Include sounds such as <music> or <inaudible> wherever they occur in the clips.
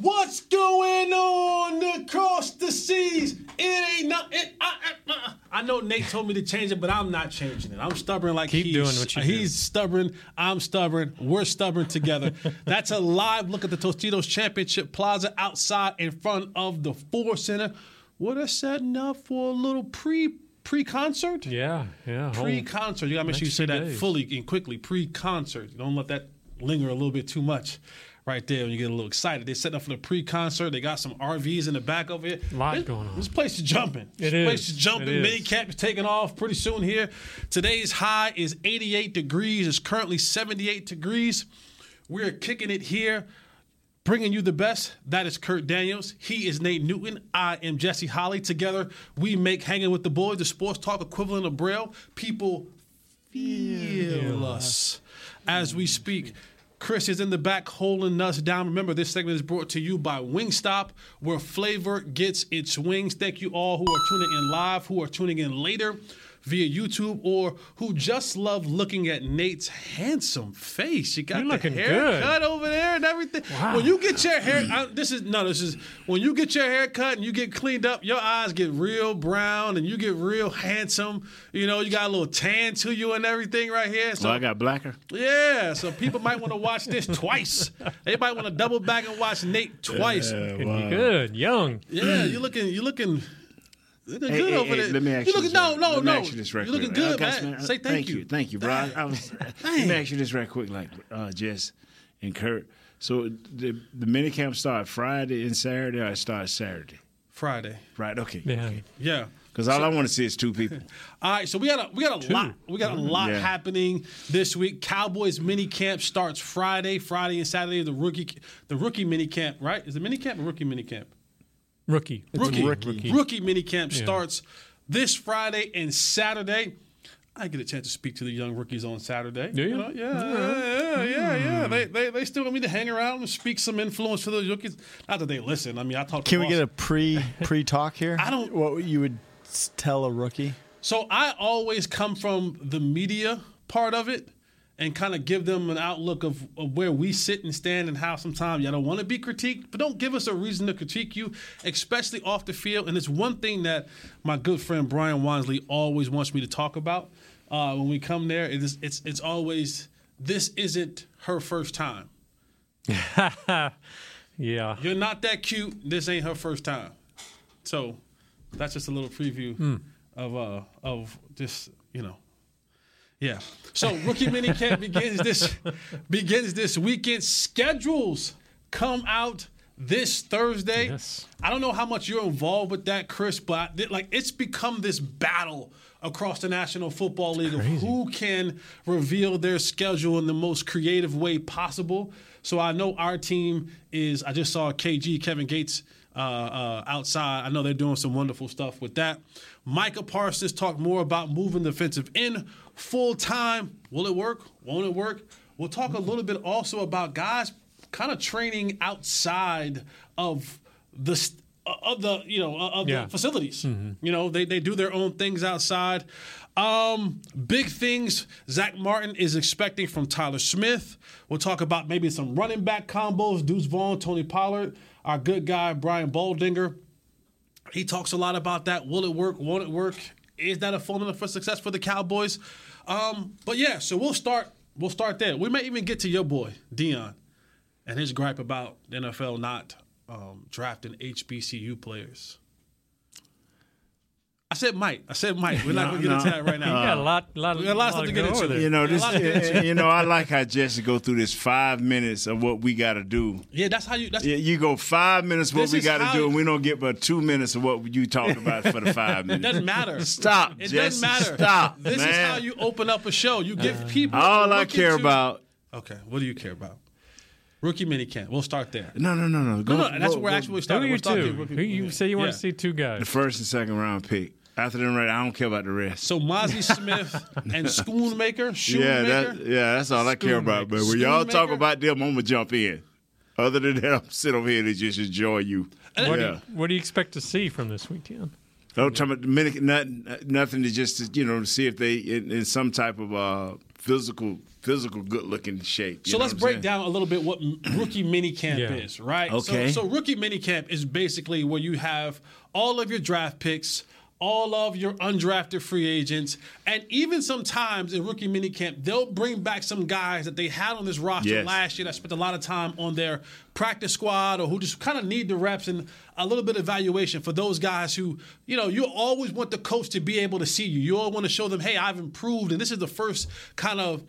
What's going on across the seas? It ain't not. It, I, I, uh, I know Nate told me to change it, but I'm not changing it. I'm stubborn like Keep he's. doing what you do. he's stubborn. I'm stubborn. We're stubborn together. <laughs> That's a live look at the Tostitos Championship Plaza outside in front of the Ford Center. Where they're setting up for a little pre pre concert. Yeah, yeah. Pre concert. You gotta make sure you say that days. fully and quickly. Pre concert. Don't let that linger a little bit too much. Right there, when you get a little excited. They set up for the pre-concert. They got some RVs in the back over here. Lot This- going on. This place is jumping. It this place is. is jumping. It is. Mini camp is taking off pretty soon here. Today's high is 88 degrees. It's currently 78 degrees. We're kicking it here bringing you the best. That is Kurt Daniels. He is Nate Newton. I am Jesse Holly. Together, we make Hanging with the Boys, the sports talk equivalent of Braille. People feel us as we speak. Chris is in the back holding us down. Remember, this segment is brought to you by Wingstop, where flavor gets its wings. Thank you all who are tuning in live, who are tuning in later via YouTube, or who just love looking at Nate's handsome face. You got You're the looking hair good. cut over there and everything. Wow. When you get your hair, I, this is no, this is when you get your hair cut and you get cleaned up, your eyes get real brown and you get real handsome. You know, you got a little tan to you and everything right here. So So I got blacker. yeah, so people might want to watch this twice. They might want to double back and watch Nate twice. Yeah, You Good, young. Yeah, you're looking, you're looking. Looking Hey, good hey, over hey, there. let me ask you you looking, this. no, no, no. you this right You're looking quick. good, I got man. Say thank, you. Thank you, bro. I, I was, <laughs> let me ask you this right quick, like uh, Jess and Kurt. So the the mini camp start Friday and Saturday, or it starts Saturday? Friday. Right. Okay. Yeah. Yeah. Because all I want to see is two people. <laughs> All right, so we got a we got a lot we got a lot Yeah. happening this week. Cowboys mini camp starts Friday, Friday and Saturday. The rookie the rookie mini camp, right? Is it mini camp or rookie mini camp? Rookie. Rookie Rookie. rookie, mini camp starts this Friday and Saturday. I get a chance to speak to the young rookies on Saturday. Do you? know, yeah, yeah, yeah, yeah, yeah. They, they they still want me to hang around and speak some influence to those rookies. Not that they listen. I mean, I talk. to Can we Ross. get a pre <laughs> pre talk here? I don't- What you would tell a rookie? So I always come from the media part of it and kind of give them an outlook of, of where we sit and stand and how sometimes y'all don't want to be critiqued, but don't give us a reason to critique you, especially off the field. And it's one thing that my good friend Brian Wansley always wants me to talk about uh, when we come there. It is, it's, it's always, this isn't her first time. <laughs> Yeah. You're not that cute. This ain't her first time. So that's just a little preview of uh of this, you know. Yeah. So rookie mini camp begins this <laughs> begins this weekend. Schedules come out this Thursday. Yes. I don't know how much you're involved with that, Chris, but I- like it's become this battle across the National Football League of who can reveal their schedule in the most creative way possible. So I know our team is. I just saw KG Kevin Gates uh, uh, outside. I know they're doing some wonderful stuff with that. Micah Parsons talked more about moving defensive end full time. Will it work? Won't it work? We'll talk a little bit also about guys kind of training outside of the st- uh, of the you know uh, of Yeah. the facilities. Mm-hmm. You know they they do their own things outside. Um, big things Zack Martin is expecting from Tyler Smith. We'll talk about maybe some running back combos. Deuce Vaughn, Tony Pollard, our good guy Brian Baldinger. He talks a lot about that. Will it work? Won't it work? Is that a formula for success for the Cowboys? Um, but yeah, so we'll start. We'll start there. We may even get to your boy Deion and his gripe about the NFL not um, drafting HBCU players. I said might. I said might. We're not going to get into that right now. You got a lot, lot, We got a lot of stuff to get into. there. You know this. a lot to get into. You know I like how Jesse go through this five minutes of what we got to do. Yeah, that's how you. That's Yeah, You go five minutes what we got to do, and we don't get but two minutes of what you talked <laughs> about for the five minutes. It minutes. doesn't matter. Stop, It Jesse. doesn't matter. Stop, This is how you open up a show. You give people. All I care into- about Okay, what do you care about? Rookie minicamp. We'll start there. No, no, no, no. Go, No, no, that's go- where we're go- actually starting. are We're you two? rookie- Who you say you want Yeah. to see two guys? The first and second round pick. After them, right? I don't care about the rest. So Mazi <laughs> Smith and Schoonmaker, yeah, that, yeah, that's all I care about. But when y'all talk about them, I'm gonna jump in. Other than that, <laughs> I'm sit over here and just enjoy you. What, do yeah. you, what do you expect to see from this weekend? Don't talk about the minute, not, nothing to just to, you know to see if they in, in some type of uh, physical physical good looking shape. you So know let's break saying? down a little bit what m- rookie minicamp Yeah. is, right? Okay. So, so rookie minicamp is basically where you have all of your draft picks, all of your undrafted free agents, and even sometimes in rookie minicamp, they'll bring back some guys that they had on this roster Yes. last year that spent a lot of time on their practice squad or who just kind of need the reps and a little bit of evaluation for those guys who, you know, you always want the coach to be able to see you. You all want to show them, hey, I've improved, and this is the first kind of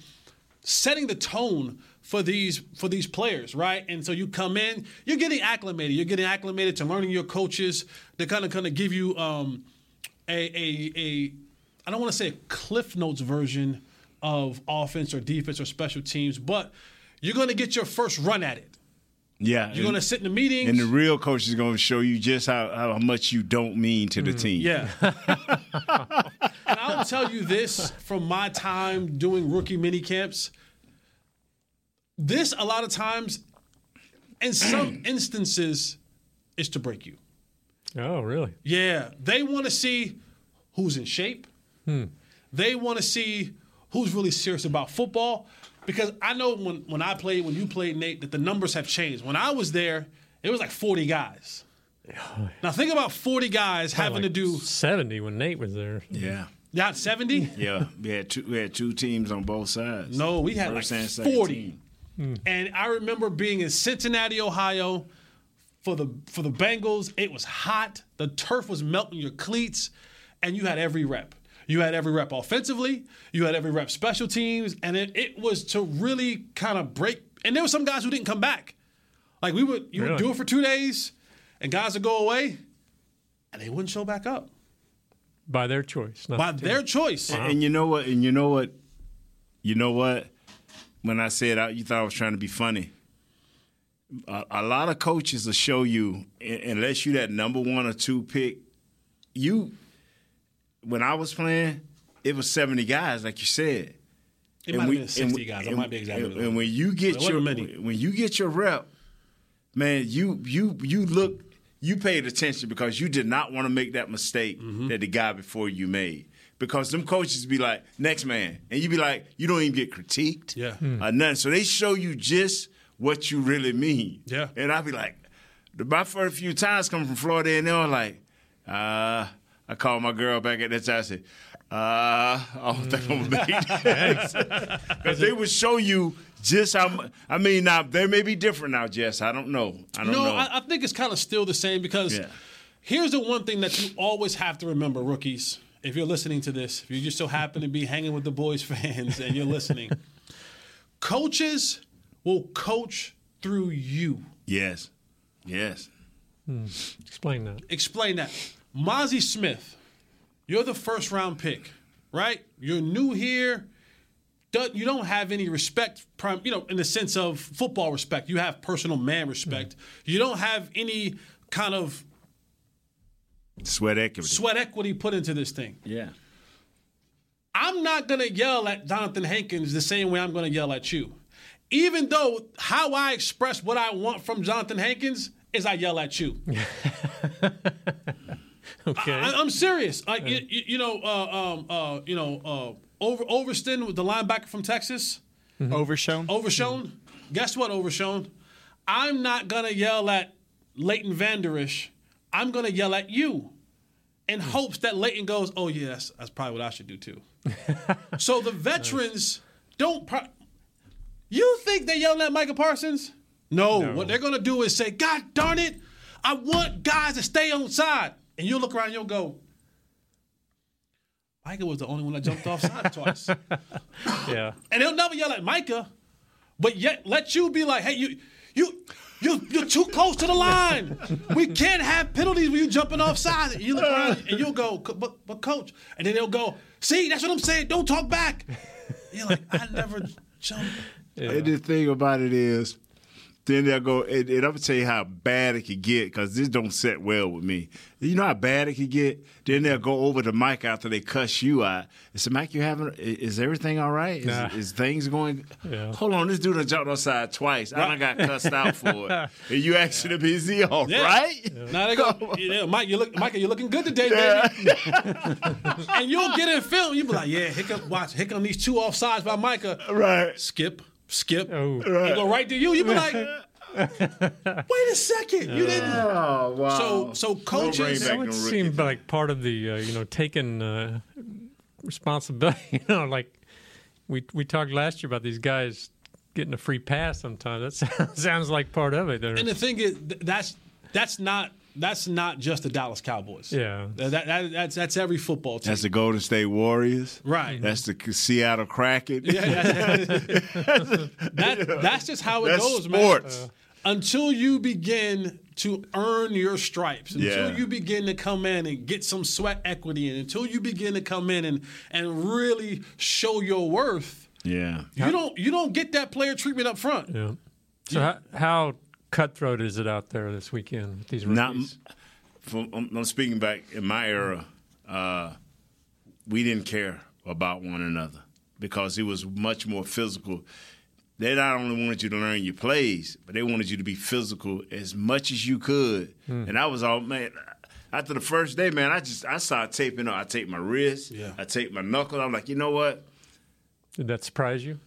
setting the tone for these for these players, right? And so you come in, you're getting acclimated. You're getting acclimated to learning your coaches. They're kind of kind of give you um, a a a I don't want to say a Cliff Notes version of offense or defense or special teams, but you're going to get your first run at it. Yeah, You're going to sit in the meetings. and the real coach is going to show you just how, how much you don't mean to the mm-hmm. team. Yeah. <laughs> and I'll tell you this from my time doing rookie mini camps. This a lot of times, in some <clears throat> instances, is to break you. Oh, really? Yeah, they want to see who's in shape. Hmm. They want to see who's really serious about football. Because I know when, when I played, when you played, Nate, that the numbers have changed. When I was there, it was like 40 guys. <sighs> Now think about 40 guys having to do 70 when Nate was there. yeah, not 70. yeah. We had two. We had two teams on both sides. No, we had First like and 40. team. Hmm. And I remember being in Cincinnati, Ohio for the for the Bengals. It was hot. The turf was melting your cleats, and you had every rep. You had every rep offensively. You had every rep special teams, and it, it was to really kind of break. And there were some guys who didn't come back. Like we would, you would do it for two days, and guys would go away, and they wouldn't show back up By their choice. Not by the their choice. And you know what? And you know what? You know what? When I said out, you thought I was trying to be funny. A, a lot of coaches will show you, un- unless you that number one or two pick, you. When I was playing, it was seventy guys, like you said. It might have been 60 guys. I might be exaggerating. And, and when you get your wasn't many. when you get your rep, man, you you you look you paid attention because you did not want to make that mistake Mm-hmm. that the guy before you made. Because them coaches be like, next man. And you be like, you don't even get critiqued. Yeah. Or nothing. So they show you just what you really mean. Yeah. And I'd be like, my first few times coming from Florida and they were like, uh, I called my girl back at that time. I said, uh, I don't think I'm gonna make. Because <laughs> they would show you just how. mu- I mean, now they may be different now, Jess. I don't know. I don't no, know. I, I think it's kind of still the same because Yeah. here's the one thing that you always have to remember, rookies. If you're listening to this, if you just so happen to be hanging with the boys <laughs> fans and you're listening, coaches will coach through you. yes, yes. Hmm. Explain that. Explain that. Mazi Smith, you're the first round pick, right? You're new here. You don't have any respect, prim- you know, in the sense of football respect. You have personal man respect. Hmm. You don't have any kind of Sweat equity. sweat equity put into this thing. Yeah. I'm not going to yell at Johnathan Hankins the same way I'm going to yell at you. Even though how I express what I want from Johnathan Hankins is I yell at you. <laughs> Okay. I, I'm serious. Like you, you, you know, uh, um, uh, you know, uh, Over Overston with the linebacker from Texas, Overshown. Overshown. Guess what, Overshown? I'm not gonna yell at Leighton Vander Esch. I'm gonna yell at you, in hopes that Leighton goes, "Oh yeah, that's, that's probably what I should do too." <laughs> so the veterans don't. Pro- you think they're yelling at Micah Parsons? No, What they're gonna do is say, "God darn it, I want guys to stay on side," and you'll look around, and you'll go. Micah was the only one that jumped off side twice. <laughs> yeah. And they'll never yell at Micah, but yet let you be like, hey, you, you, you, you're too close to the line. We can't have penalties when you jumping off side. And you look around and you'll go, but, but coach, and then they'll go, see, that's what I'm saying. Don't talk back. <laughs> You're like, I never jumped. And the thing about it is, Then they'll go, and, and I'm gonna tell you how bad it could get because this don't set well with me. You know how bad it could get. Then they'll go over to Mike after they cuss you out and say, "Mike, you having? Is everything all right? Is, Nah. is things going? Yeah. Hold on, this dude done jumped outside twice. I done got cussed out for it. <laughs> And you him, is he all Yeah. right? Now they go, yeah, Mike, you look, Michael, you're looking good today, baby. <laughs> and you'll get in film. You be like, yeah, here come, watch, here come these two offsides by Micah. Right. Skip, skip. Oh. They go right to you. You'd be like, <laughs> wait a second, you didn't. Oh wow. So, so bring coaches. back That would no seem like part of the uh, you know taking uh, responsibility. <laughs> You know, like we we talked last year about these guys getting a free pass. Sometimes that <laughs> sounds, sounds like part of it. They're- And the thing is, that's that's not that's not just the Dallas Cowboys. Yeah. that, that, that's that's every football team. That's the Golden State Warriors. Right. That's the Seattle Kraken. <laughs> that, that's just how it That's goes, sports. man. Until you begin to earn your stripes, until Yeah. you begin to come in and get some sweat equity, and until you begin to come in and and really show your worth, Yeah. you don't you don't get that player treatment up front. yeah. So how, how cutthroat is it out there this weekend with these Not, rookies? from, I'm, speaking back in my era. Uh, we didn't care about one another because it was much more physical. They not only wanted you to learn your plays, but they wanted you to be physical as much as you could. And I was all man. After the first day, man, I just I started taping up. I taped my wrist. Yeah. I taped my knuckle. I'm like, you know what? Did that surprise you?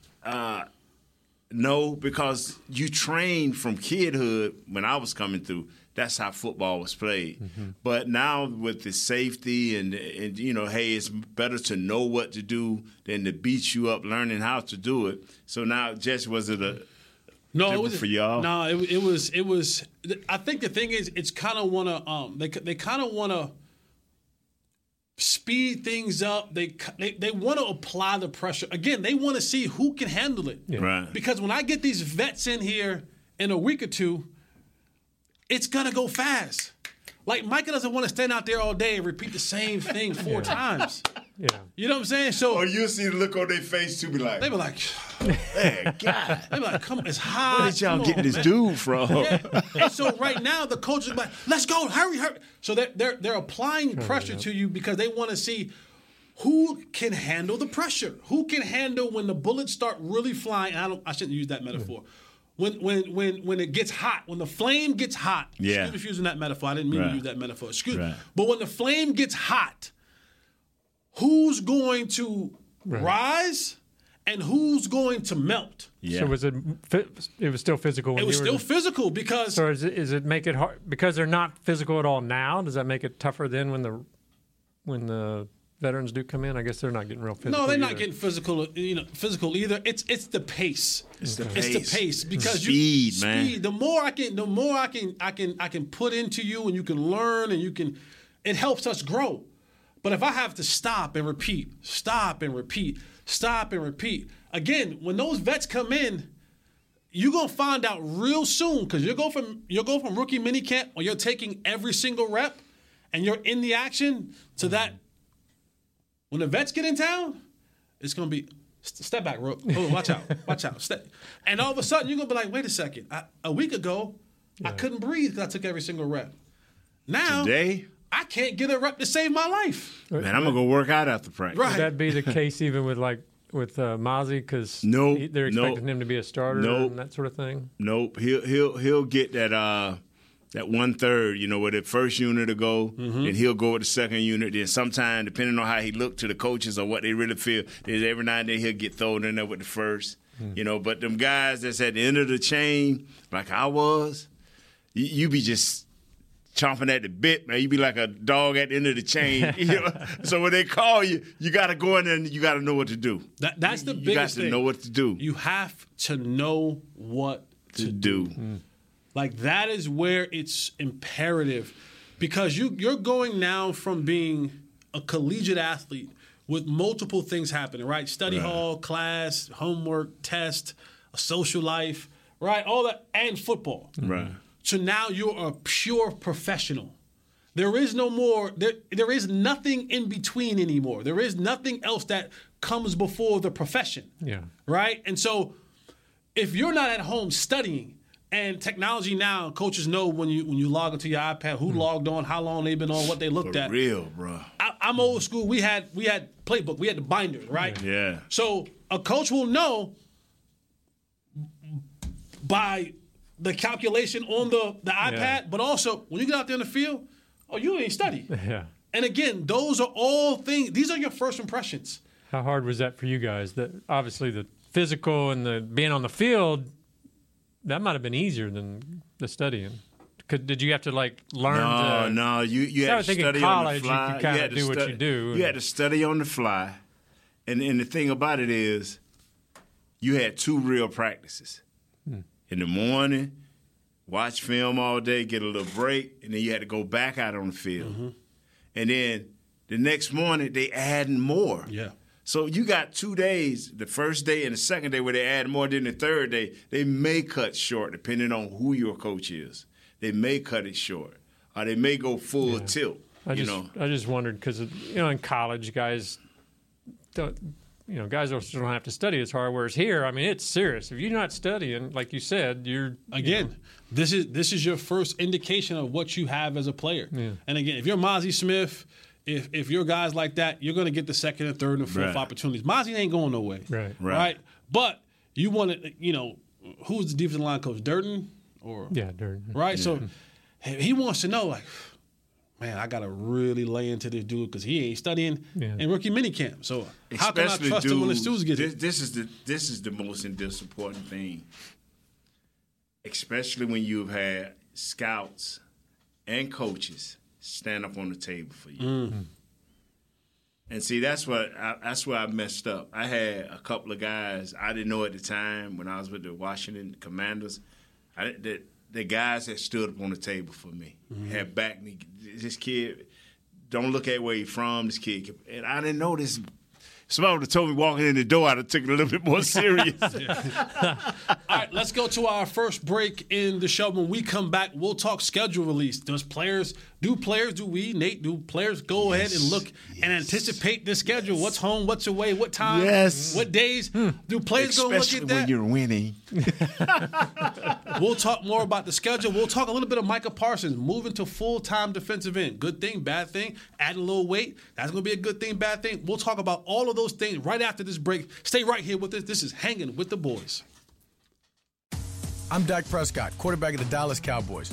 No, because you trained from kidhood when I was coming through. That's how football was played. But now with the safety and and you know, hey, it's better to know what to do than to beat you up learning how to do it. So now, Jess, was it a No, it was for y'all? No, it, it was it was. I think the thing is, it's kind of want to um they they kind of want to speed things up. They they, they want to apply the pressure again. They want to see who can handle it. right? Because when I get these vets in here in a week or two, it's gonna go fast. Like Micah doesn't want to stand out there all day and repeat the same thing four times. Yeah. You know what I'm saying? So Or you see the look on their face to be like, they be like, man, God, <laughs> they be like, come, on, it's hot. where did y'all Come get on, this man." dude from? and so right now the coach is like, let's go, hurry, hurry. So they're they're, they're applying pressure to you because they want to see who can handle the pressure, who can handle when the bullets start really flying. I don't, I shouldn't use that metaphor. When when when when it gets hot, when the flame gets hot. Yeah. Excuse me for using that metaphor. I didn't mean Right. to use that metaphor. Excuse me. Right. But when the flame gets hot, who's going to rise and who's going to melt? Yeah. So was it? It was still physical. When It was you were still physical because So is it, is it make it hard because they're not physical at all now? Does that make it tougher then when the when the veterans do come in? I guess they're not getting real physical. No, they're not getting physical. You know, physical either. It's it's the pace. It's the It's pace. the pace because Speed, you, man. Speed. The more I can, the more I can, I can, I can put into you, and you can learn, and you can. It helps us grow. But if I have to stop and repeat, stop and repeat, stop and repeat, again, when those vets come in, you're gonna find out real soon because you'll go from you'll go from rookie minicamp where you're taking every single rep, and you're in the action to that when the vets get in town, it's gonna be step back, Rook. Oh, watch out, watch out. Step. And all of a sudden, you're gonna be like, wait a second. I, a week ago, I couldn't breathe because I took every single rep. Now, Today, I can't get a rep to save my life. man, I'm gonna go work out after practice. Right. Would that be the case even with like with uh, Mazi because No, they're no. expecting him to be a starter No. and that sort of thing? Nope. He'll he'll he'll get that uh that one third, you know, with the first unit to go, Mm-hmm. and he'll go with the second unit. Then sometime, depending on how he looked to the coaches or what they really feel, then every now and then he'll get thrown in there with the first. Hmm. You know, but them guys that's at the end of the chain, like I was, you, you be just chomping at the bit, man. You be like a dog at the end of the chain. <laughs> <laughs> you know? So when they call you, you got to go in there and you got to know what to do. That, that's the big thing. you got to thing. know what to do. You have to know what to do. Mm. Like that is where it's imperative because you you're going now from being a collegiate athlete with multiple things happening, right? Study Right. hall, class, homework, test, a social life, right? All that and football. Right. So now you're a pure professional. There is no more there there is nothing in between anymore. There is nothing else that comes before the profession Yeah. right? And so if you're not at home studying, And technology now, coaches know when you when you log into your iPad who hmm. logged on, how long they've been on, what they looked For at. real, bro. I, I'm old school. We had we had playbook, we had the binders, right? Yeah. So a coach will know by the calculation on the the iPad, Yeah. but also when you get out there in the field, oh, you ain't study. <laughs> Yeah. And again, those are all things. These are your first impressions. How hard was that for you guys? That obviously the physical and the being on the field, that might have been easier than the studying. Could, did you have to like learn? No, to, no, you you I had would to think study college, on you the fly. could kinda had to do what you do. You had to study on the fly, and and the thing about it is, you had two real practices. In the morning, watch film all day, get a little break, and then you had to go back out on the field. Mm-hmm. And then the next morning they adding more. Yeah. So you got two days, the first day and the second day where they add more. Then the third day, they may cut short depending on who your coach is. They may cut it short, or they may go full tilt. I you just know, I just wondered because you know in college guys don't you know guys don't don't have to study as hard. Whereas here, I mean, it's serious. If you're not studying, like you said, you're Again, this is this is your first indication of what you have as a player. And again, if you're Mazi Smith, if if you're guys like that, you're going to get the second and third and fourth Right. opportunities. Mazi ain't going no way. Right. Right. But you want to, you know, who's the defensive line coach? Durde or yeah, Durde. right? So he he wants to know, like, man, I got to really lay into this dude because he ain't studying Yeah. in rookie minicamp. So how can I especially trust him when the dudes, students get this, it? this is the this is the most important thing. Especially when you've had scouts and coaches stand up on the table for you. Mm-hmm. And see, that's what I, that's where I messed up. I had a couple of guys I didn't know at the time when I was with the Washington Commanders. I, the, the guys that stood up on the table for me Mm-hmm. had backed me. This kid, don't look at where he from. This kid, and I didn't know this. Somebody would have told me walking in the door, I'd have taken it a little bit more <laughs> serious. <laughs> All right, let's go to our first break in the show. When we come back, we'll talk schedule release. Does players do players do we Nate do players go ahead and look and anticipate the schedule? What's home? What's away? What time? Yes. What days? Hmm. Do players go look Especially at when that? you're winning. <laughs> We'll talk more about the schedule. We'll talk a little bit of Micah Parsons moving to full time defensive end. Good thing, bad thing. Adding a little weight. That's going to be a good thing, bad thing. We'll talk about all of those things right after this break. Stay right here with us. This is Hanging with the Boys. I'm Dak Prescott, quarterback of the Dallas Cowboys.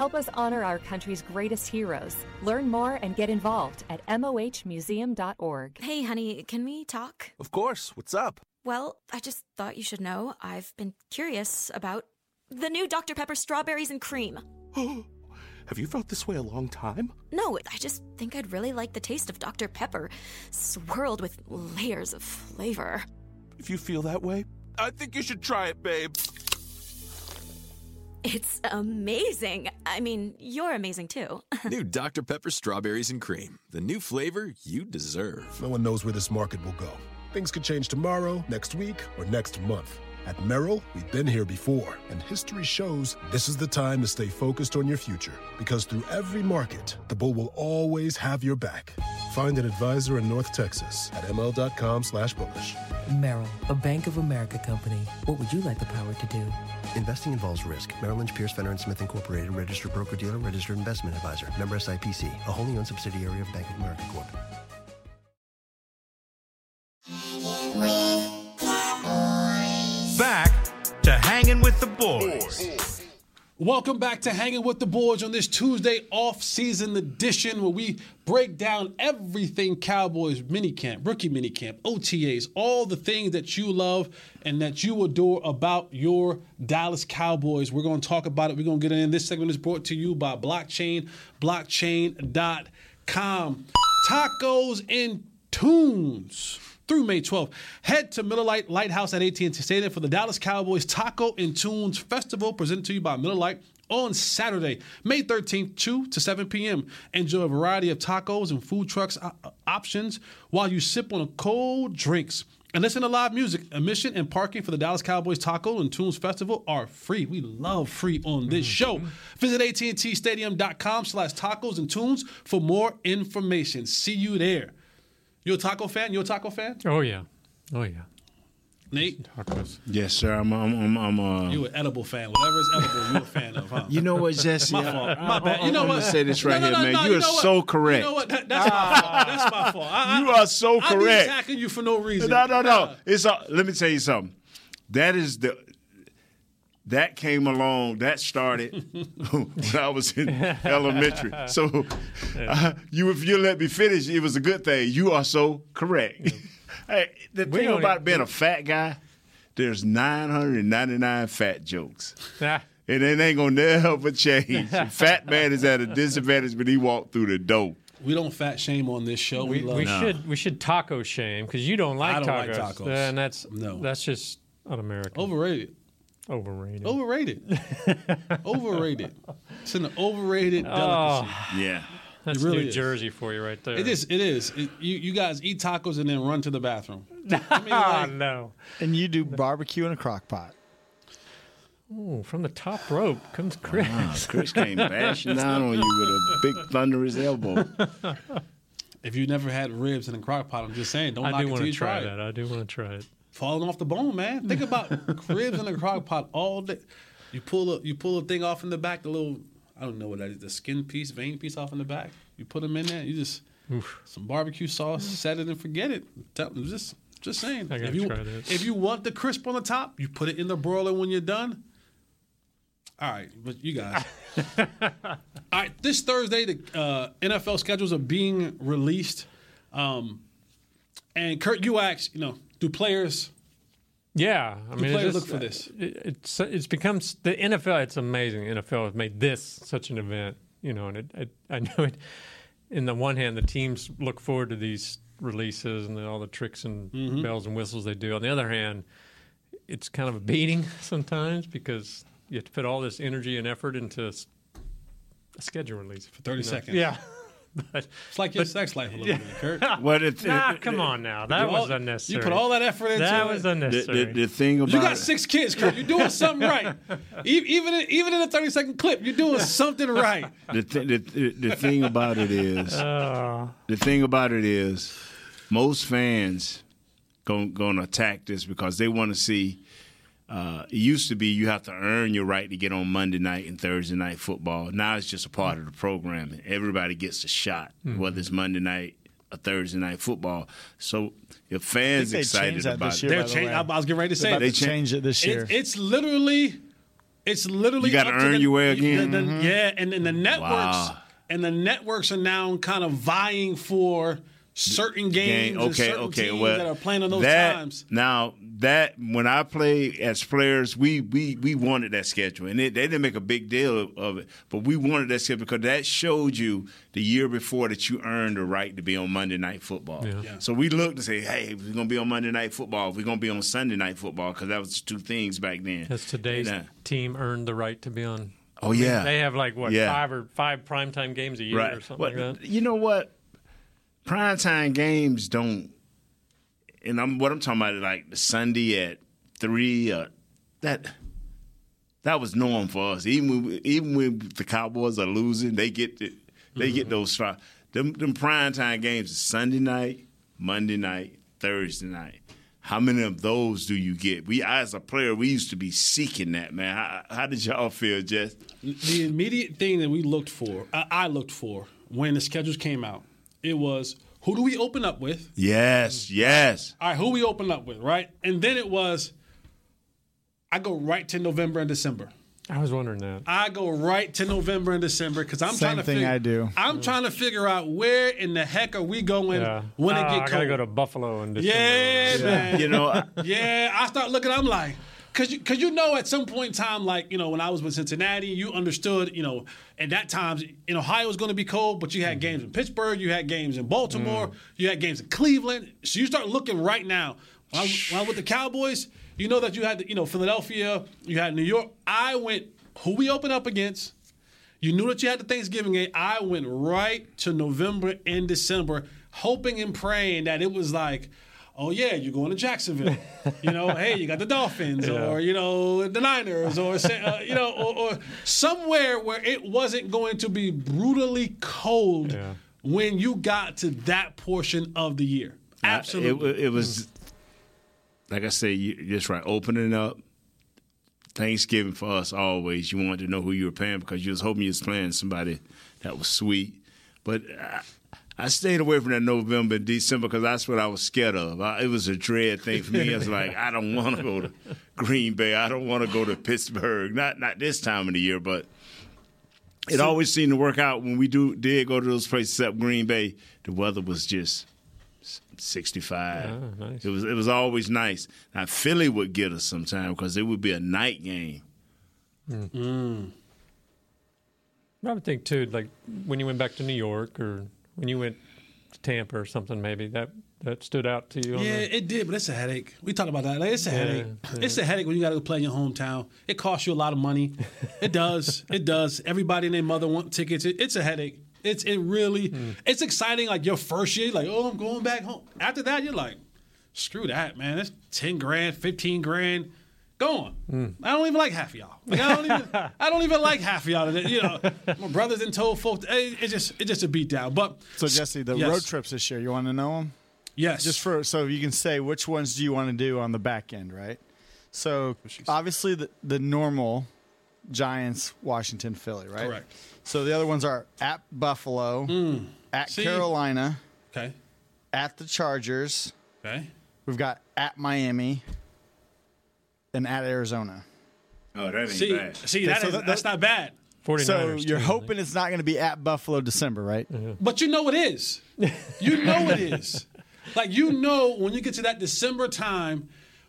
Help us honor our country's greatest heroes. Learn more and get involved at mohmuseum.org. Hey, honey, can we talk? Of course. What's up? Well, I just thought you should know I've been curious about the new Dr. Pepper strawberries and cream. <gasps> Have you felt this way a long time? No, I just think I'd really like the taste of Dr. Pepper, swirled with layers of flavor. If you feel that way, I think you should try it, babe. It's amazing. I mean, you're amazing too. <laughs> New Dr. Pepper strawberries and cream. The new flavor you deserve. No one knows where this market will go. Things could change tomorrow, next week, or next month. At Merrill, we've been here before, and history shows this is the time to stay focused on your future. Because through every market, the bull will always have your back. Find an advisor in North Texas at ml.com slash bullish. Merrill, a Bank of America company. What would you like the power to do? Investing involves risk. Merrill Lynch, Pierce, Fenner and Smith Incorporated, registered broker-dealer, registered investment advisor. Member SIPC, a wholly owned subsidiary of Bank of America Corp. hanging with the boys. Welcome back to Hanging with the Boys on this Tuesday off-season edition where we break down everything Cowboys minicamp, rookie minicamp, OTAs, all the things that you love and that you adore about your Dallas Cowboys. We're going to talk about it. We're going to get in. This segment is brought to you by Blockchain, blockchain.com. Tacos and tunes through May 12th. Head to Miller Lite Lighthouse at AT&T Stadium for the Dallas Cowboys Taco and Tunes Festival presented to you by Miller Lite on Saturday, May 13th, 2 to 7 p.m. Enjoy a variety of tacos and food trucks uh, options while you sip on cold drinks. And listen to live music. Admission and parking for the Dallas Cowboys Taco and Tunes Festival are free. We love free on this show. Visit AT&Tstadium.com slash tacos and tunes for more information. See you there. You a taco fan? You a taco fan? Oh yeah, oh yeah. Nate, Tacos. Yes, sir. I'm. I'm. I'm. I'm uh, you an edible fan? Whatever is edible, you a fan of, huh? <laughs> You know what, Jesse? My fault. My bad. You know I'm what? gonna say this right No, no, here, no, man. no, you are know what? so correct. You know what? That- that's my fault. That's my fault. I, I, You are so I be correct. attacking you for no reason. No, no, no. It's a, let me tell you something. That is the that came along. That started <laughs> when I was in elementary. So <laughs> uh, you, if you let me finish, it was a good thing. You are so correct. <laughs> hey, the We thing about even- being a fat guy, there's 999 fat jokes. And it ain't gonna never change. fat man is at a disadvantage when he walked through the door. We don't fat shame on this show. We, We, love we should we should taco shame because you don't like I don't tacos. like tacos. and that's No. that's just un-American. overrated. Overrated. Overrated. <laughs> overrated. It's an overrated Oh, delicacy. Yeah. that's It really New is. Jersey for you right there. It is. It is. It, you you guys eat tacos and then run to the bathroom. <laughs> Ah, no. And you do barbecue in a crock pot. Ooh, from the top rope comes Chris. Wow, Chris came <laughs> bashing down on you with a big thunderous elbow. If you never had ribs in a crock pot, I'm just saying, don't I knock do it want to you try try that. it. I do want to try it. Falling off the bone, man. Think about <laughs> cribs in a crock pot all day. You pull a you pull a thing off in the back, the little I don't know what that is, the skin piece, vein piece off in the back. You put them in there. You just some barbecue sauce, set it and forget it. Just just saying. I gotta if you if you want the crisp on the top, you put it in the broiler when you're done. All right, but you guys. <laughs> All right, this Thursday the uh, NFL schedules are being released, um, and Kurt, you asked, you know, do players? Yeah, I Do mean, players look for this? It, it's it's become the NFL. It's amazing. The NFL has made this such an event. You know, and it, it, I know it. In the one hand, the teams look forward to these releases and all the tricks and Mhm. bells and whistles they do. On the other hand, it's kind of a beating <laughs> sometimes because you have to put all this energy and effort into a schedule release for 30 seconds. Yeah. <laughs> But, It's like your sex life a little bit, Kurt. Well, the th- nah, come on now. That You was all- unnecessary. You put all that effort into That it. was unnecessary. the, the thing about You got six kids, Kurt. You're doing something right. <laughs> E- Even in, even in a 30 second clip, you're doing something right. <laughs> the, th- the, the, the thing about it is Uh, the thing about it is most fans going to attack this because they want to see uh, it used to be you have to earn your right to get on Monday night and Thursday night football. Now it's just a part of the programming. Everybody gets a shot, Mhm. whether it's Monday night or Thursday night football. So if fans they excited that about this it, year, They're by the changing. I was getting ready to say about it. change it this year. It, it's literally, it's literally. You gotta earn the- your way the- again? the- Mhm. Yeah, and then the networks Wow. and the networks are now kind of vying for certain games. game. Okay, certain okay. teams Well, that are playing on those that, times. Now that when I play as players, we we we wanted that schedule, and it, they didn't make a big deal of, of it, but we wanted that schedule because that showed you the year before that you earned the right to be on Monday Night Football. Yeah. Yeah. So we looked and say, hey, we're gonna be on Monday Night Football. We're gonna be on Sunday Night Football because that was two things back then. Has today's And, uh, team earned the right to be on? Oh, I mean, yeah. they have like what Yeah. five or five primetime games a year or something Well, like that. You know what? Primetime games don't, and I'm what I'm talking about is like the Sunday at three. Uh, that that was norm for us. Even when, even when the Cowboys are losing, they get the, they get those slots. Them them primetime games is Sunday night, Monday night, Thursday night. How many of those do you get? We as a player, we used to be seeking that man. How, how did y'all feel, Jess? the immediate thing that we looked for, I, I looked for when the schedules came out, it was who do we open up with? Yes, yes. All right, who we open up with, right? And then it was, I go right to November and December. I was wondering that. I go right to November and December because I'm Same trying to thing figure, I do. I'm trying to figure out where in the heck are we going Yeah. when it get I gotta go to Buffalo in December. Yeah, man. You know, I- yeah, I start looking. I'm like, cause you, cause you know, at some point in time, like you know, when I was with Cincinnati, you understood, you know, at that time, in Ohio was going to be cold, but you had Mm-hmm. games in Pittsburgh, you had games in Baltimore, Mm. you had games in Cleveland. So you start looking right now. When I, when I with the Cowboys, you know that you had, you know, Philadelphia, you had New York. I went who we open up against. You knew that you had the Thanksgiving game. I went right to November and December, hoping and praying that it was like, oh yeah, you're going to Jacksonville. <laughs> you know, hey, you got the Dolphins, Yeah. or you know, the Niners, or uh, you know, or, or somewhere where it wasn't going to be brutally cold Yeah. when you got to that portion of the year. Absolutely. It, it was, like I say, you just right. Opening up Thanksgiving for us always. You wanted to know who you were playing because you was hoping you was playing somebody that was sweet. But I, I stayed away from that November and December because that's what I was scared of. I, it was a dread thing for me. I was <laughs> like, I don't want to go to Green Bay. I don't want to go to Pittsburgh. Not not this time of the year, but it always seemed to work out when we do did go to those places except Green Bay. The weather was just sixty five. Ah, nice. It was it was always nice. Now Philly would get us sometime because it would be a night game. I would think too, like when you went back to New York or when you went to Tampa or something, maybe that that stood out to you. Yeah, the- it did, but it's a headache. We talk about that. Like, it's a Yeah, headache. yeah. It's a headache when you got to go play in your hometown. It costs you a lot of money. <laughs> It does. it does. Everybody and their mother want tickets. It, it's a headache. It's it really. Hmm. It's exciting. Like your first year, like oh, I'm going back home. After that, you're like, screw that, man. That's ten grand, fifteen grand. Go on. Hmm. I don't even like half of y'all. Like, I don't even. I don't even like half of y'all. You know, my brothers and told folks. It, it's just it's just a beat down. But So Jesse, the Yes. road trips this year, you want to know them? Yes. Just for so you can say which ones do you want to do on the back end, right? So obviously the the normal Giants, Washington, Philly, right? Correct. So the other ones are at Buffalo, at See? Carolina, okay. at the Chargers. Okay. We've got at Miami and at Arizona. Oh, that ain't See, bad. see, Okay, that so is- that- that's not bad. 49ers So you're too, hoping it's not going to be at Buffalo December, right? But you know it is. <laughs> You know it is. Like you know when you get to that December time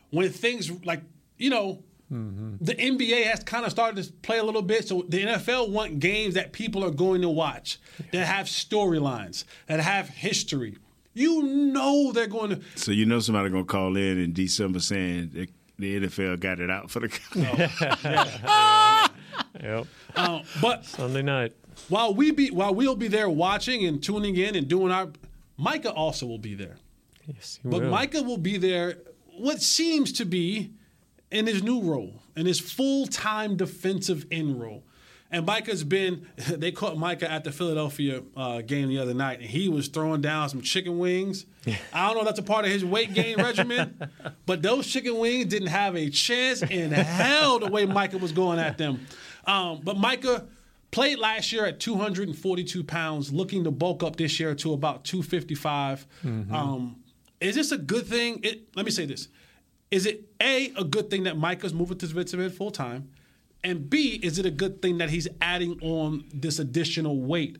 when things like you know the NBA has kind of started to play a little bit. So the NFL want games that people are going to watch that have storylines that have history. You know they're going to. So you know somebody gonna call in in December saying the, the NFL got it out for the. <laughs> <laughs> Yep. Uh, but Sunday night. while we be while we'll be there watching and tuning in and doing our, Micah also will be there. Yes, he But will. Micah will be there, what seems to be in his new role, in his full time defensive end role. And Micah's been, <laughs> they caught Micah at the Philadelphia uh, game the other night, and he was throwing down some chicken wings. I don't know if that's a part of his weight gain <laughs> regimen, but those chicken wings didn't have a chance in hell the way Micah was going at them. Um, but Micah played last year at 242 pounds, looking to bulk up this year to about 255. Um, is this a good thing? It, let me say this: Is it a a good thing that Micah's moving to Switzerland full time, and B is it a good thing that he's adding on this additional weight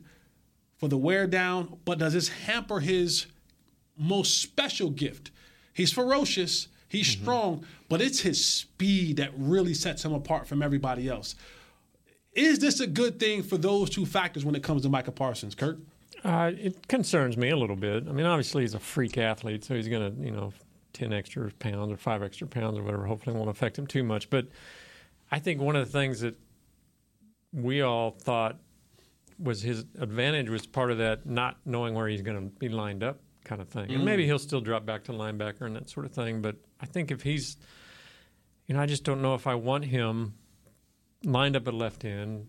for the wear down? But does this hamper his most special gift? He's ferocious. He's strong, but it's his speed that really sets him apart from everybody else. Is this a good thing for those two factors when it comes to Micah Parsons, Kurt? Uh, it concerns me a little bit. I mean, obviously he's a freak athlete, so he's going to, you know, ten extra pounds or five extra pounds or whatever. Hopefully, won't affect him too much. But I think one of the things that we all thought was his advantage was part of that not knowing where he's going to be lined up kind of thing. And Mm. maybe he'll still drop back to linebacker and that sort of thing. But I think if he's, you know, I just don't know if I want him lined up at left end,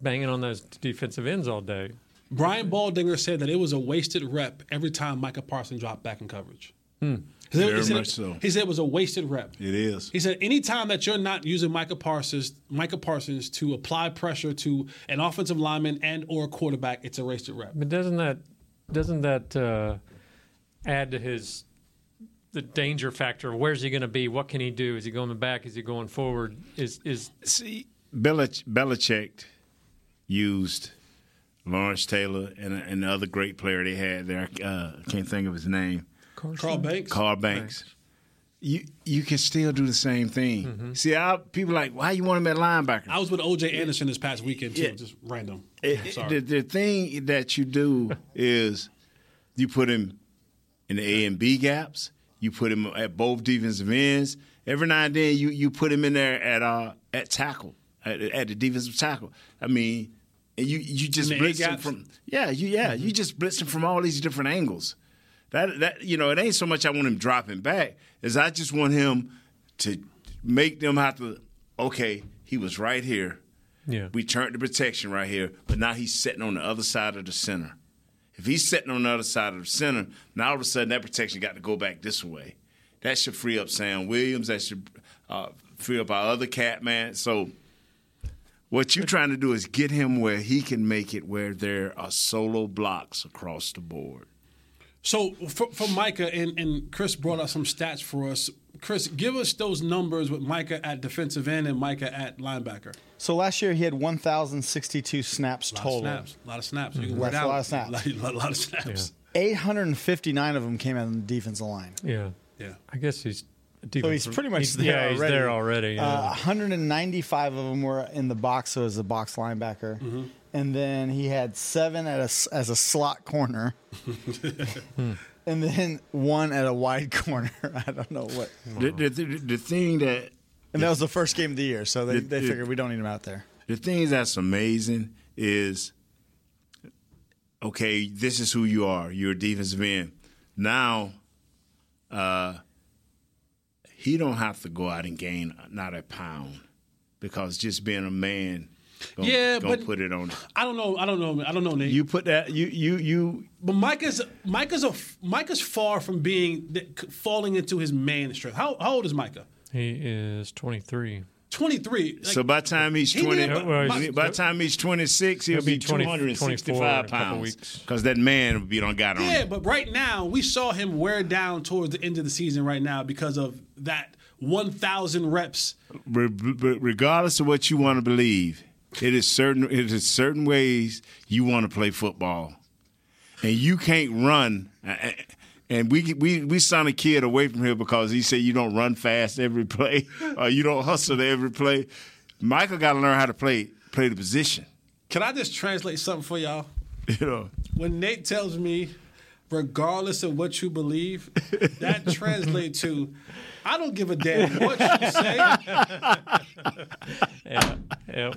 banging on those defensive ends all day. Brian Baldinger said that it was a wasted rep every time Micah Parsons dropped back in coverage. Hmm. He said- Very he said- much so. He said it was a wasted rep. It is. He said anytime that you're not using Micah Parsons, Micah Parsons to apply pressure to an offensive lineman and or a quarterback, it's a wasted rep. But doesn't that doesn't that uh, add to his the danger factor? Where's he going to be? What can he do? Is he going back? Is he going forward? Is is see Belich- Belichick used Lawrence Taylor and, and the other great player they had there. Uh, I can't think of his name. Carl Banks. Carl Banks. You you can still do the same thing. Mm-hmm. See, I, people like, why you want him at linebacker? I was with OJ Anderson this past weekend too. Yeah. Just random. It- it- Sorry. the, the thing that you do <laughs> is you put him in the A and B gaps. You put him at both defensive ends. Every now and then, you you put him in there at uh at tackle at, at the defensive tackle. I mean, and you you just In the blitz him from yeah you yeah you just blitz him from all these different angles. That that you know it ain't so much I want him dropping back as I just want him to make them have to okay he was right here. Yeah. We turned the protection right here, but now he's sitting on the other side of the center. If he's sitting on the other side of the center, now all of a sudden that protection got to go back this way. That should free up Sam Williams. That should uh, free up our other cat man. So what you're trying to do is get him where he can make it where there are solo blocks across the board. So for, for Micah and, and Chris brought out some stats for us. Chris, give us those numbers with Micah at defensive end and Micah at linebacker. So last year he had 1,062 snaps A lot total. of snaps. A lot of snaps. You can mm-hmm. That's a lot of snaps. <laughs> A lot, a lot of snaps. 859 of them came out on the defensive line. Yeah. Yeah. I guess he's. So he's pretty much he's- there yeah, already. he's there already. Yeah. Uh, 195 of them were in the box, so as a box linebacker. Mm-hmm. And then he had seven at a s as a slot corner. <laughs> and then one at a wide <laughs> corner. I don't know what. The, the, the, the thing that And that was the first game of the year, so they, The- they the- figured we don't need him out there. The thing that's amazing is okay, this is who you are. You're a defensive end. Now, uh, he don't have to go out and gain not a pound because just being a man, gonna, Yeah, gonna but- put it on. I don't know. I don't know. I don't know, Nate. You put that. You you you. But Micah's Micah's a Micah's far from being falling into his man strength. How, how old is Micah? He is 23. 23. so by the time he's he twenty, did- Well, by, by the time he's twenty six, he'll, He'll be be, 20 two hundred and sixty 24 in a five pounds because that man would be on got on. Yeah, him. but right now we saw him wear down towards the end of the season. Right now because of that 1,000 reps. Re- re- regardless of what you want to believe, it is certain. It is certain ways you want to play football, and you can't run. And we we we sent a kid away from here because he said you don't run fast every <laughs> play, or you don't hustle every play. Michael got to learn how to play play the position. Can I just translate something for y'all? <laughs> You know, When Nate tells me, regardless of what you believe, that <laughs> translates to, I don't give a damn what you say. Yeah. yeah.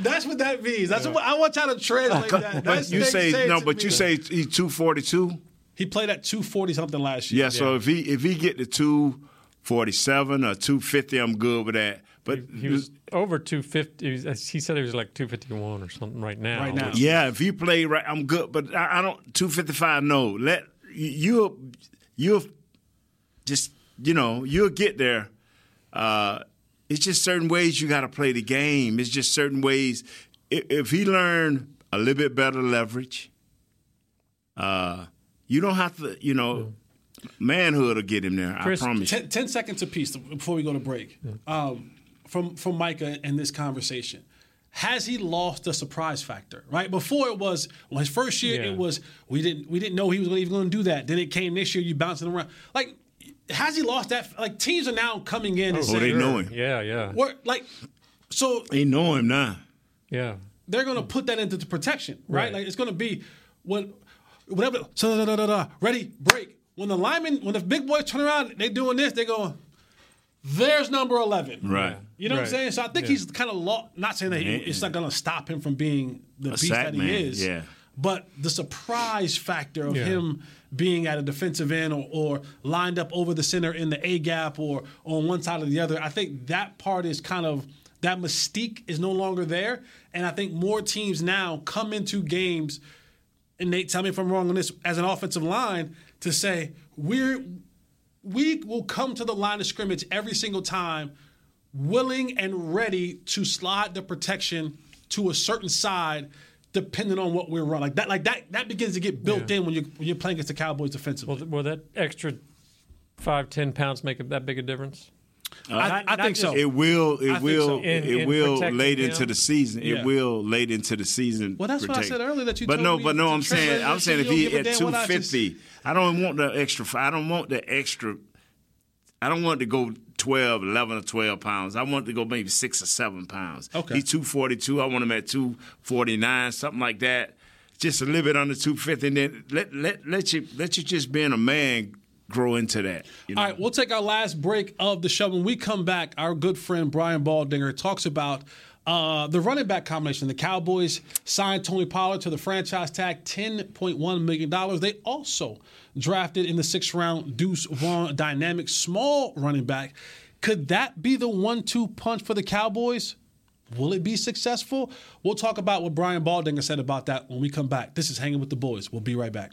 That's what that means. That's what I want y'all to translate that. but That's you Nate say no, but me. you say he's two forty two. He played at 240 something last year. Yeah, so if he if he get to two forty seven or two fifty, I'm good with that. But He was over 250. He, was, he said he was like 251 or something right now. Right now. Yeah, if you play right, I'm good. But I, I don't two fifty five. No, let you you'll just you know you'll get there. Uh, it's just certain ways you got to play the game. It's just certain ways. If, if he learned a little bit better leverage, uh, you don't have to. You know, manhood will get him there. Chris, I promise. you. ten, 10 seconds apiece before we go to break. Um, from from Micah in this conversation, has he lost the surprise factor? Right before it was well, his first year, Yeah. it was we didn't we didn't know he was even going to do that. Then it came this year, you bouncing around. Like, has he lost that? Like teams are now coming in and Oh, saying, they know him. Yeah, yeah. We're, like, so They know him now. Yeah. they're going to put that into the protection, right? Right. Like it's going to be when whatever. So da, da, da, da, ready, break. When the linemen, when the big boys turn around, they doing this. They go, "There's number 11. Right. You know what I'm saying? So I think Yeah. he's kind of lo- not saying that he, it's not going to stop him from being the A beast that he man, is. yeah. But the surprise factor of Yeah. him being at a defensive end or, or lined up over the center in the A gap or on one side or the other, I think that part is kind of that mystique is no longer there. And I think more teams now come into games, and Nate, tell me if I'm wrong on this, as an offensive line, to say we're we will come to the line of scrimmage every single time, willing and ready to slide the protection to a certain side, depending on what we're running. Like that, like that, that begins to get built in when you when you're playing against the Cowboys defensively. Will, will that extra five, ten pounds make that big a difference? Uh, I, I think so. It will. It I will. so. In- it in will late him. into the season. Yeah. It will late into the season. Well, that's what I said earlier that you But told no, me but no. I'm saying. I'm saying if he don't give a at damn what I just- 250, I don't want the extra. I don't want the extra. I don't want to go 12, 11 or 12 pounds. I want to go maybe six or seven pounds. Okay. He's 242. I want him at 249, something like that. Just a little bit under 250, and then let let let you let you just being a man grow into that. You know? All right, we'll take our last break of the show. When we come back, our good friend Brian Baldinger talks about uh, the running back combination. The Cowboys signed Tony Pollard to the franchise tag, $10.1 million. They also drafted in the sixth round Deuce Vaughn, dynamic small running back. Could that be the one two punch for the Cowboys? Will it be successful? We'll talk about what Brian Baldinger said about that when we come back. This is Hanging with the Boys. We'll be right back.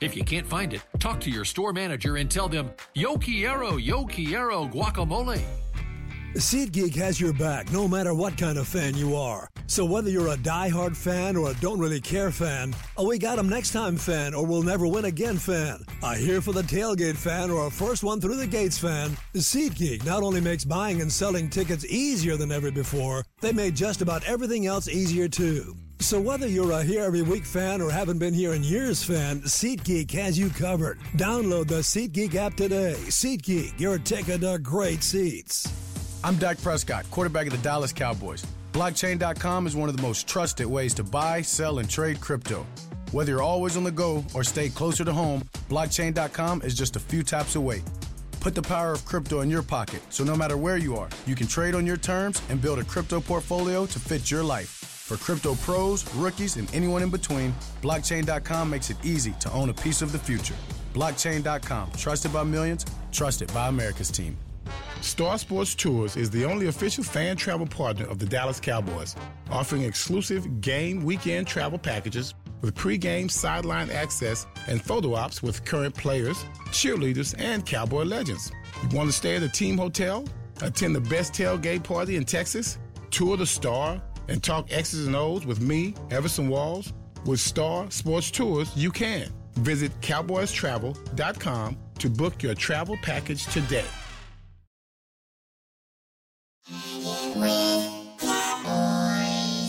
If you can't find it, talk to your store manager and tell them, Yo Quiero, Yo Quiero guacamole. SeatGeek has your back no matter what kind of fan you are. So whether you're a die-hard fan or a don't really care fan, a we got 'em next time fan or we'll never win again fan, a here for the tailgate fan or a first one through the gates fan, SeatGeek not only makes buying and selling tickets easier than ever before, they made just about everything else easier too. So whether you're a here every week fan or haven't been here in years fan, SeatGeek has you covered. Download the SeatGeek app today. SeatGeek, your ticket to great seats. I'm Dak Prescott, quarterback of the Dallas Cowboys. Blockchain.com is one of the most trusted ways to buy, sell, and trade crypto. Whether you're always on the go or stay closer to home, blockchain.com is just a few taps away. Put the power of crypto in your pocket so no matter where you are, you can trade on your terms and build a crypto portfolio to fit your life. For crypto pros, rookies, and anyone in between, blockchain.com makes it easy to own a piece of the future. Blockchain.com, trusted by millions, trusted by America's team. Star Sports Tours is the only official fan travel partner of the Dallas Cowboys, offering exclusive game weekend travel packages with pregame sideline access and photo ops with current players, cheerleaders, and Cowboy legends. You want to stay at a team hotel, attend the best tailgate party in Texas, tour the Star, and talk X's and O's with me, Everson Walls? With Star Sports Tours, you can. Visit cowboystravel.com to book your travel package today.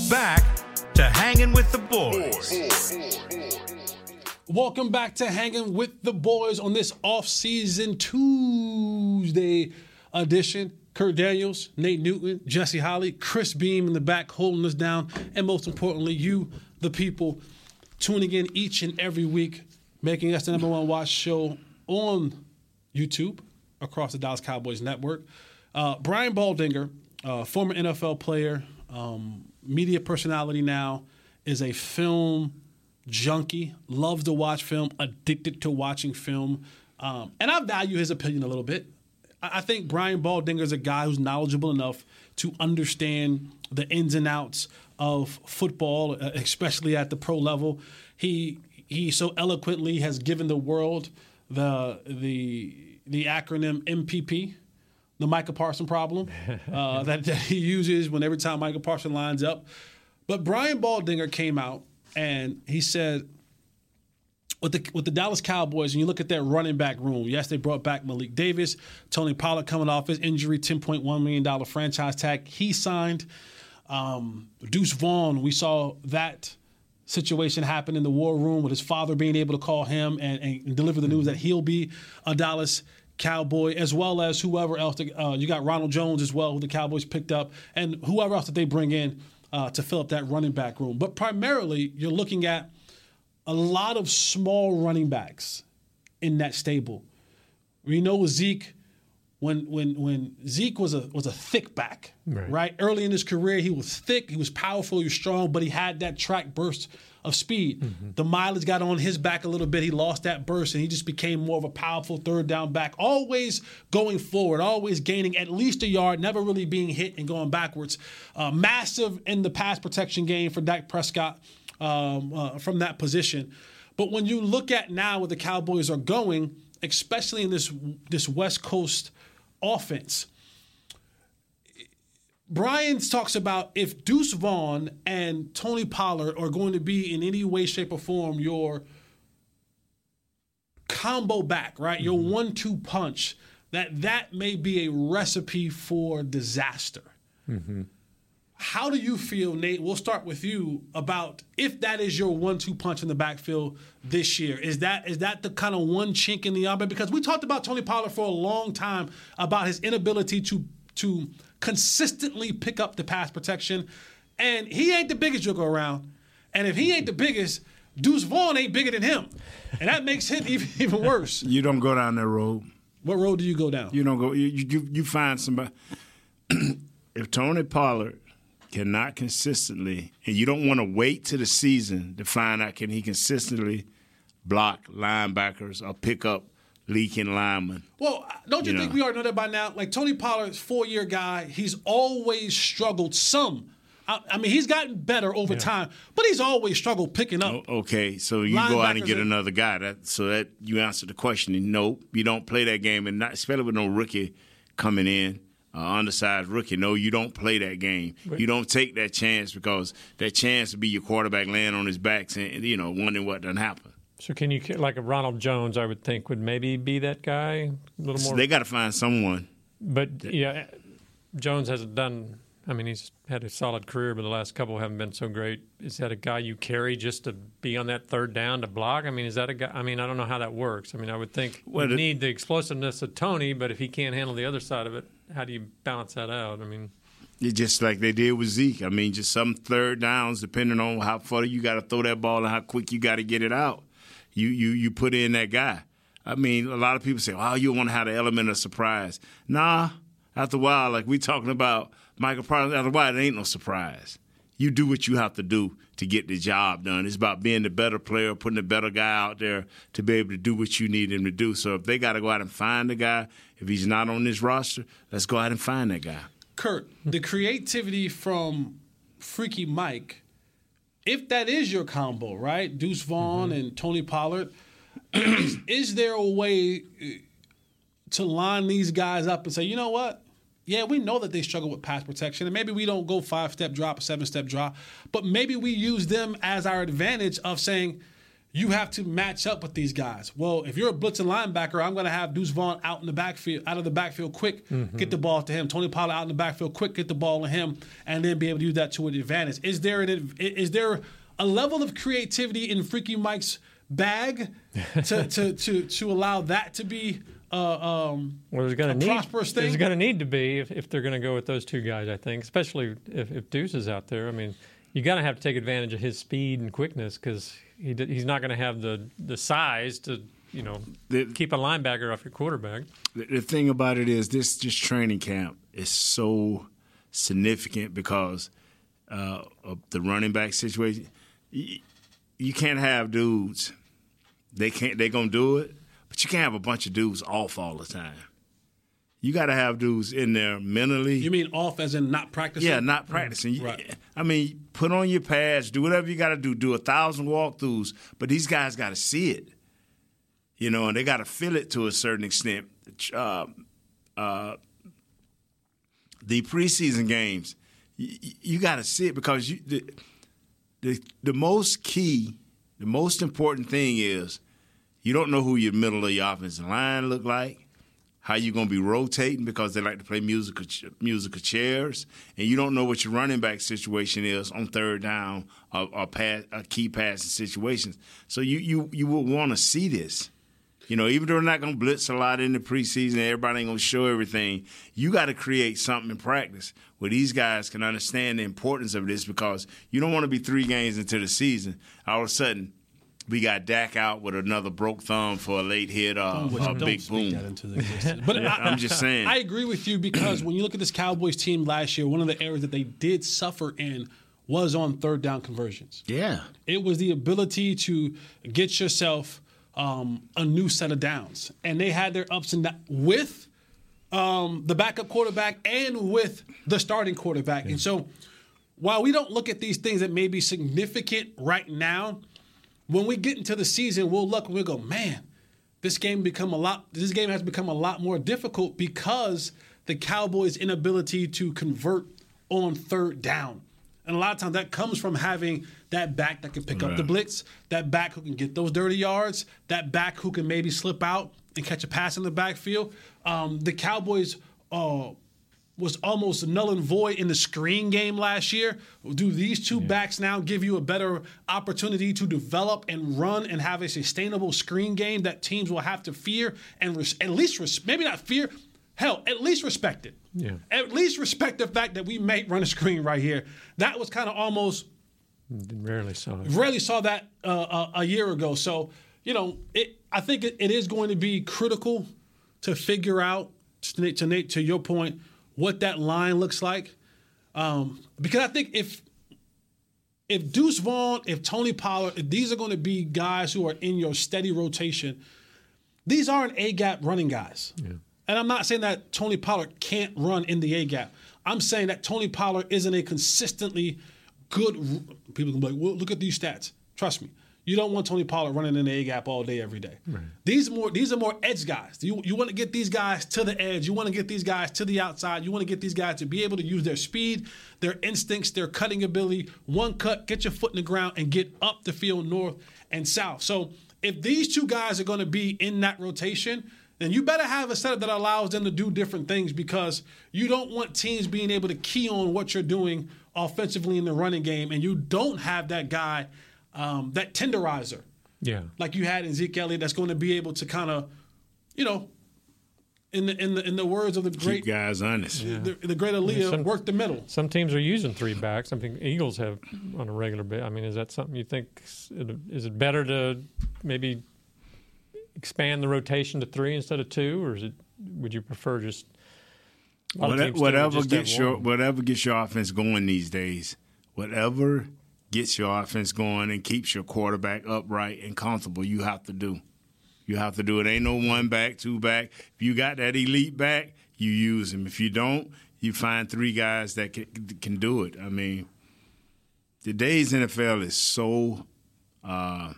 Back to hanging with the boys. Welcome back to Hanging with the Boys on this off-season Tuesday edition. Kurt Daniels, Nate Newton, Jesse Holly, Chris Beam in the back holding us down, and most importantly, you, the people, tuning in each and every week, making us the number one watch show on YouTube across the Dallas Cowboys network. Uh, Brian Baldinger, uh, former NFL player, um, media personality now, is a film junkie, loves to watch film, addicted to watching film. Um, and I value his opinion a little bit. I think Brian Baldinger is a guy who's knowledgeable enough to understand the ins and outs of football, uh, especially at the pro level. He he so eloquently has given the world the the the acronym MPP, the Michael Parson problem, uh, <laughs> that, that he uses when every time Michael Parson lines up. But Brian Baldinger came out and he said, with the with the Dallas Cowboys, and you look at that running back room. Yes, they brought back Malik Davis, Tony Pollard coming off his injury, ten point one million dollar franchise tag. He signed um, Deuce Vaughn. We saw that situation happen in the war room with his father being able to call him and, and deliver the news that he'll be a Dallas Cowboy, as well as whoever else. Uh, you got Ronald Jones as well, who the Cowboys picked up, and whoever else that they bring in uh, to fill up that running back room. But primarily, you're looking at a lot of small running backs in that stable. We know Zeke when when when Zeke was a was a thick back, Right. right? Early in his career, he was thick, he was powerful, he was strong, but he had that track burst of speed. The mileage got on his back a little bit. He lost that burst, and he just became more of a powerful third down back. Always going forward, always gaining at least a yard, never really being hit and going backwards. Uh, massive in the pass protection game for Dak Prescott um, uh, from that position. But when you look at now where the Cowboys are going, especially in this this West Coast offense, Brian talks about if Deuce Vaughn and Tony Pollard are going to be in any way, shape, or form your combo back, right? Your one-two punch. That that may be a recipe for disaster. Mm-hmm. How do you feel, Nate? We'll start with you about if that is your one-two punch in the backfield this year. Is that is that the kind of one chink in the armor? Because we talked about Tony Pollard for a long time about his inability to to consistently pick up the pass protection, and he ain't the biggest joker around. And if he ain't the biggest, Deuce Vaughn ain't bigger than him, and that makes it <laughs> even, even worse. You don't go down that road. What road do you go down? You don't go. You you, you find somebody. <clears throat> if Tony Pollard cannot consistently, and you don't want to wait to the season to find out can he consistently block linebackers or pick up leaking linemen. Well, don't you, You think know. we already know that by now? Like Tony Pollard's four-year guy, he's always struggled some. I, I mean, he's gotten better over time, but he's always struggled picking up. Okay, so you go out and get are- another guy. That so that you answer the question. And no, you don't play that game, and not especially with no rookie coming in, uh, undersized rookie. No, you don't play that game. Right. You don't take that chance because that chance to be your quarterback laying on his back, and you know wondering what done happened. So can you like a Ronald Jones? I would think would maybe be that guy a little more. they got to find someone. But yeah, Jones hasn't done. I mean, he's had a solid career, but the last couple haven't been so great. Is that a guy you carry just to be on that third down to block? I mean, is that a guy? I mean, I don't know how that works. I mean, I would think Well, you need the explosiveness of Tony, but if he can't handle the other side of it, how do you balance that out? I mean, just like they did with Zeke. I mean, just some third downs, depending on how far you got to throw that ball and how quick you got to get it out. You you you put in that guy. I mean, a lot of people say, "Oh, you want to have the element of surprise." Nah. After a while, like we talking about Michael Parsons, after a while, it ain't no surprise. You do what you have to do to get the job done. It's about being the better player, putting the better guy out there to be able to do what you need him to do. So if they got to go out and find the guy, if he's not on this roster, let's go out and find that guy. Kurt, the creativity from Freaky Mike, if that is your combo, right? Deuce Vaughn and Tony Pollard, is, <clears throat> is there a way uh, to line these guys up and say, you know what? Yeah, we know that they struggle with pass protection, and maybe we don't go five step drop, seven step drop, but maybe we use them as our advantage of saying, you have to match up with these guys. Well, if you're a blitzing linebacker, I'm going to have Deuce Vaughn out in the backfield, out of the backfield quick, Mhm. get the ball to him. Tony Pollard out in the backfield quick, get the ball to him, and then be able to use that to an advantage. Is there an is there a level of creativity in Freaky Mike's bag to to to, to allow that to be uh, um, well, there's going a to need prosperous thing? there's going to need to be if, if they're going to go with those two guys. I think, especially if, if Deuce is out there. I mean, you got to have to take advantage of his speed and quickness because he d- he's not going to have the the size to you know keep a linebacker off your quarterback. The, the thing about it is this this training camp is so significant because uh, of the running back situation. You, you can't have dudes. They can't. They're gonna do it, but you can't have a bunch of dudes off all the time. You got to have dudes in there mentally. you mean off as in not practicing? Yeah, not practicing. I mean, put on your pads, do whatever you got to do, do a thousand walkthroughs, but these guys got to see it, you know, and they got to feel it to a certain extent. Uh, uh, the preseason games, you, you got to see it because you, the, the the most key, the most important thing is you don't know who your middle of your offensive line look like how you going to be rotating because they like to play musical musical chairs, and you don't know what your running back situation is on third down or, or pass, or key passing situations. So you you you will want to see this. You know, even though they're not going to blitz a lot in the preseason, everybody ain't going to show everything. You got to create something in practice where these guys can understand the importance of this because you don't want to be three games into the season. All of a sudden, we got Dak out with another broke thumb for a late hit, uh, a don't big speak boom. that into existence. But I, I'm just saying. I agree with you because when you look at this Cowboys team last year, one of the areas that they did suffer in was on third down conversions. Yeah. It was the ability to get yourself um, a new set of downs, and they had their ups and downs with um, the backup quarterback and with the starting quarterback. And so, while we don't look at these things that may be significant right now, when we get into the season, we'll look and we'll go, man, this game become a lot. This game has become a lot more difficult because the Cowboys' inability to convert on third down. And a lot of times that comes from having that back that can pick up the blitz, that back who can get those dirty yards, that back who can maybe slip out and catch a pass in the backfield. Um, the Cowboys uh, was almost null and void in the screen game last year. Do these two backs now give you a better opportunity to develop and run and have a sustainable screen game that teams will have to fear and res- at least res- maybe not fear, hell, at least respect it. Yeah. At least respect the fact that we may run a screen right here. That was kind of almost Rarely saw it. rarely saw that uh, a, a year ago. So you know, it, I think it, it is going to be critical to figure out to to Nate to your point what that line looks like, um, because I think if if Deuce Vaughn, if Tony Pollard, if these are going to be guys who are in your steady rotation, these aren't A gap running guys. And I'm not saying that Tony Pollard can't run in the A gap. I'm saying that Tony Pollard isn't a consistently good. People can be like, well, look at these stats. Trust me, you don't want Tony Pollard running in the A gap all day, every day. These more these are more edge guys. You you want to get these guys to the edge. You want to get these guys to the outside. You want to get these guys to be able to use their speed, their instincts, their cutting ability. One cut, get your foot in the ground, and get up the field north and south. So if these two guys are going to be in that rotation, then you better have a setup that allows them to do different things because you don't want teams being able to key on what you're doing offensively in the running game, and you don't have that guy, um, that tenderizer Yeah. like you had in Zeke Elliott that's going to be able to kind of, you know, in the in the in the words of the great Keep guys honest. the, the great Aaliyah, Some- work the middle. Some teams are using three backs. I think Eagles have on a regular basis. I mean, is that something you think is it better to maybe expand the rotation to three instead of two, or is it? Would you prefer just a Whatever, whatever just gets your whatever gets your offense going these days, whatever gets your offense going and keeps your quarterback upright and comfortable, you have to do. You have to do it. Ain't no one back, two back. If you got that elite back, you use him. If you don't, you find three guys that can, can do it. I mean, today's NFL is so uh,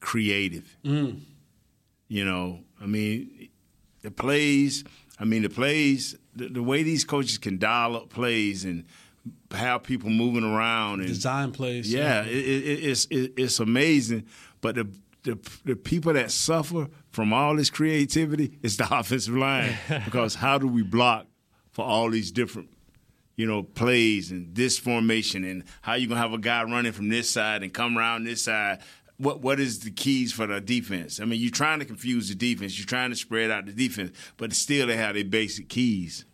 creative. Mm. You know, I mean, the plays. I mean, the plays. The, the way these coaches can dial up plays and have people moving around and Design plays. Yeah, it, it, it's it, it's amazing. But the, the the people that suffer from all this creativity <laughs> is the offensive line <laughs> because how do we block for all these different you know plays and this formation and how you gonna have a guy running from this side and come around this side. What what is the keys for the defense? I mean, you're trying to confuse the defense. You're trying to spread out the defense, but still they have their basic keys.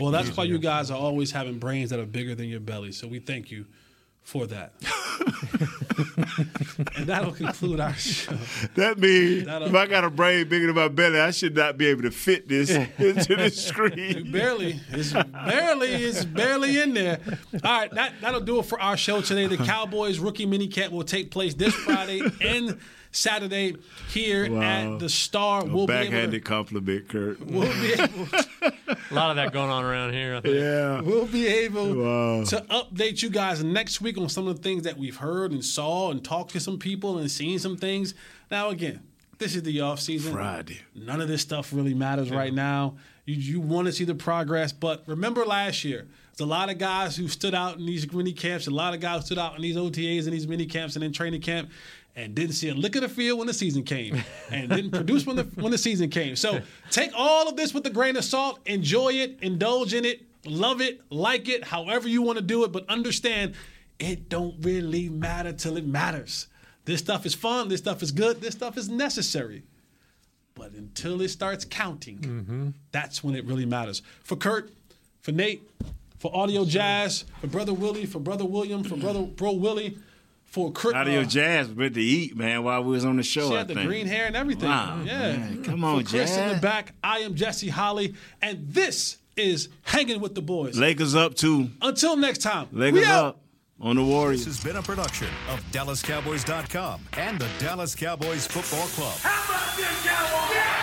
Well, that's why you guys are always having brains that are bigger than your belly. So we thank you for that. <laughs> and that'll conclude our show. That means That'll- if I got a brain bigger than my belly, I should not be able to fit this <laughs> into the screen. barely, it's barely, it's barely in there. All right, that that'll do it for our show today. The Cowboys rookie mini minicamp will take place this Friday and Saturday here Wow. at the Star. A We'll be able to, backhanded compliment, Kurt. we'll be <laughs> able, A lot of that going on around here. I think. Yeah. we'll be able Wow. to update you guys next week on some of the things that we've heard and saw and talked to some people and seen some things. Now, again, this is the off season. Friday. None of this stuff really matters right now. You, you want to see the progress, but remember last year, there's a lot of guys who stood out in these mini camps, a lot of guys stood out in these OTAs and these mini camps and in training camp, and didn't see a lick of the field when the season came, <laughs> and didn't produce when the when the season came. So take all of this with a grain of salt, enjoy it, indulge in it, love it, like it, however you want to do it, but understand it don't really matter till it matters. This stuff is fun. This stuff is good. This stuff is necessary. But until it starts counting, mm-hmm. that's when it really matters. For Kurt, for Nate, for Audio Jazz, for Brother Willie, for Brother William, for Brother Bro Willie, for Chris. Out of your uh, Jazz went to eat, man, while we was on the show. She I had the think. green hair and everything. Wow, yeah. man. Come on, For Chris in the back. I am Jesse Holly, and this is Hanging with the Boys. Lakers up too. Until next time. Lakers we up on the Warriors. This has been a production of DallasCowboys.com and the Dallas Cowboys Football Club. How about this, Cowboys? Yeah!